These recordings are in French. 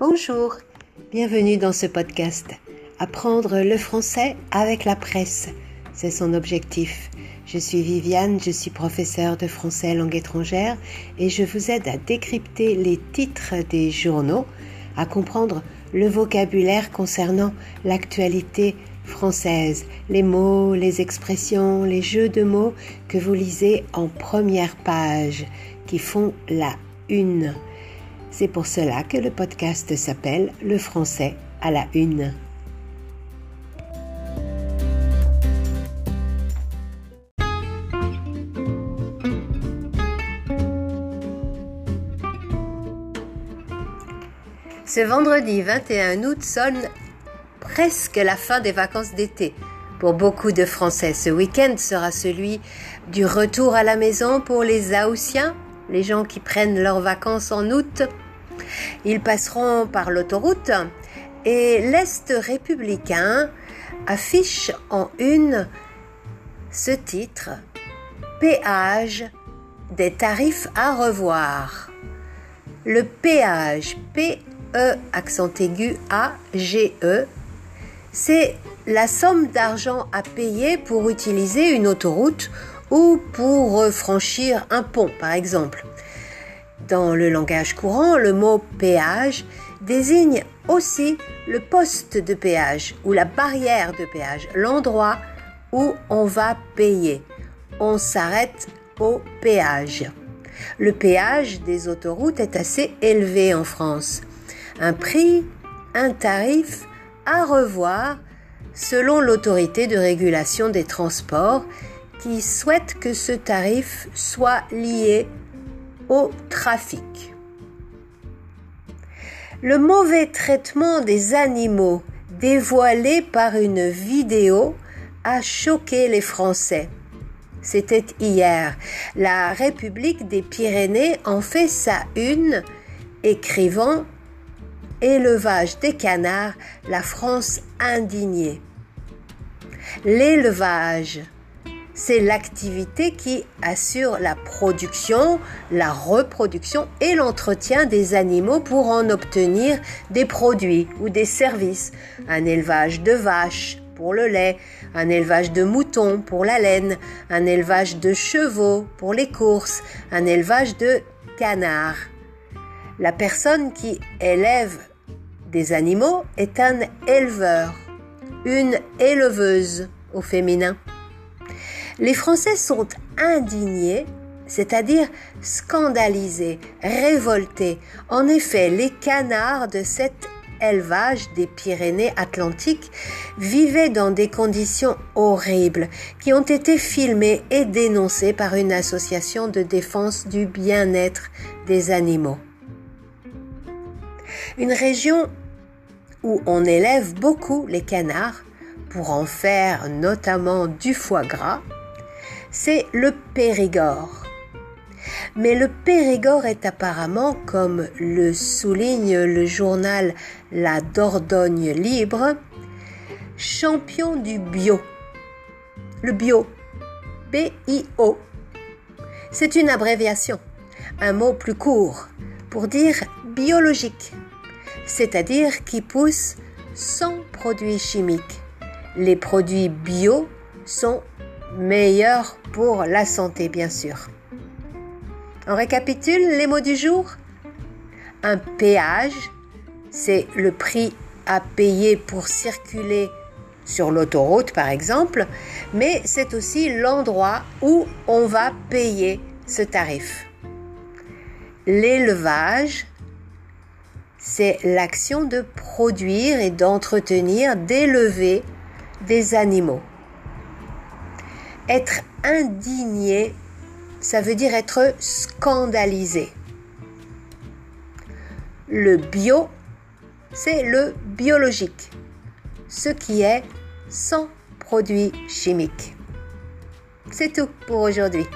Bonjour, bienvenue dans ce podcast. Apprendre le français avec la presse, c'est son objectif. Je suis Viviane, je suis professeure de français langue étrangère et je vous aide à décrypter les titres des journaux, à comprendre le vocabulaire concernant l'actualité française, les mots, les expressions, les jeux de mots que vous lisez en première page, qui font la une. C'est pour cela que le podcast s'appelle Le français à la une. Ce vendredi 21 août sonne presque la fin des vacances d'été. Pour beaucoup de Français, ce week-end sera celui du retour à la maison pour les Aoussiens, les gens qui prennent leurs vacances en août. Ils passeront par l'autoroute et l'Est républicain affiche en une ce titre Péage des tarifs à revoir. Le péage, P-E accent aigu A-G-E, c'est la somme d'argent à payer pour utiliser une autoroute ou pour franchir un pont, par exemple. Dans le langage courant, le mot péage désigne aussi le poste de péage ou la barrière de péage, l'endroit où on va payer. On s'arrête au péage. Le péage des autoroutes est assez élevé en France. Un prix, un tarif à revoir selon l'autorité de régulation des transports qui souhaite que ce tarif soit lié au trafic. Le mauvais traitement des animaux dévoilé par une vidéo a choqué les Français. C'était hier. La République des Pyrénées en fait sa une, écrivant Élevage des canards, la France indignée. L'élevage c'est l'activité qui assure la production, la reproduction et l'entretien des animaux pour en obtenir des produits ou des services. Un élevage de vaches pour le lait, un élevage de moutons pour la laine, un élevage de chevaux pour les courses, un élevage de canards. La personne qui élève des animaux est un éleveur, une éleveuse au féminin. Les Français sont indignés, c'est-à-dire scandalisés, révoltés. En effet, les canards de cet élevage des Pyrénées atlantiques vivaient dans des conditions horribles qui ont été filmées et dénoncées par une association de défense du bien-être des animaux. Une région où on élève beaucoup les canards pour en faire notamment du foie gras, c'est le Périgord. Mais le Périgord est apparemment, comme le souligne le journal La Dordogne Libre, champion du bio. Le bio, B-I-O, c'est une abréviation, un mot plus court pour dire biologique, c'est-à-dire qui pousse sans produits chimiques. Les produits bio sont meilleur pour la santé, bien sûr. On récapitule les mots du jour. Un péage, c'est le prix à payer pour circuler sur l'autoroute, par exemple, mais c'est aussi l'endroit où on va payer ce tarif. L'élevage, c'est l'action de produire et d'entretenir, d'élever des animaux. Être indigné, ça veut dire être scandalisé. Le bio, c'est le biologique, ce qui est sans produits chimiques. C'est tout pour aujourd'hui.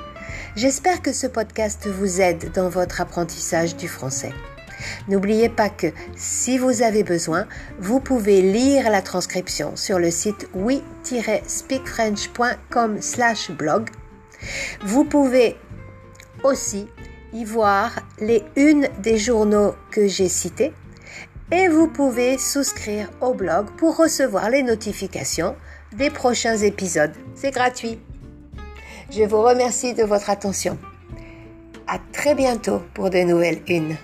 J'espère que ce podcast vous aide dans votre apprentissage du français. N'oubliez pas que si vous avez besoin, vous pouvez lire la transcription sur le site oui-speakfrench.com/blog. Vous pouvez aussi y voir les unes des journaux que j'ai cités et vous pouvez souscrire au blog pour recevoir les notifications des prochains épisodes. C'est gratuit. Je vous remercie de votre attention. À très bientôt pour de nouvelles unes.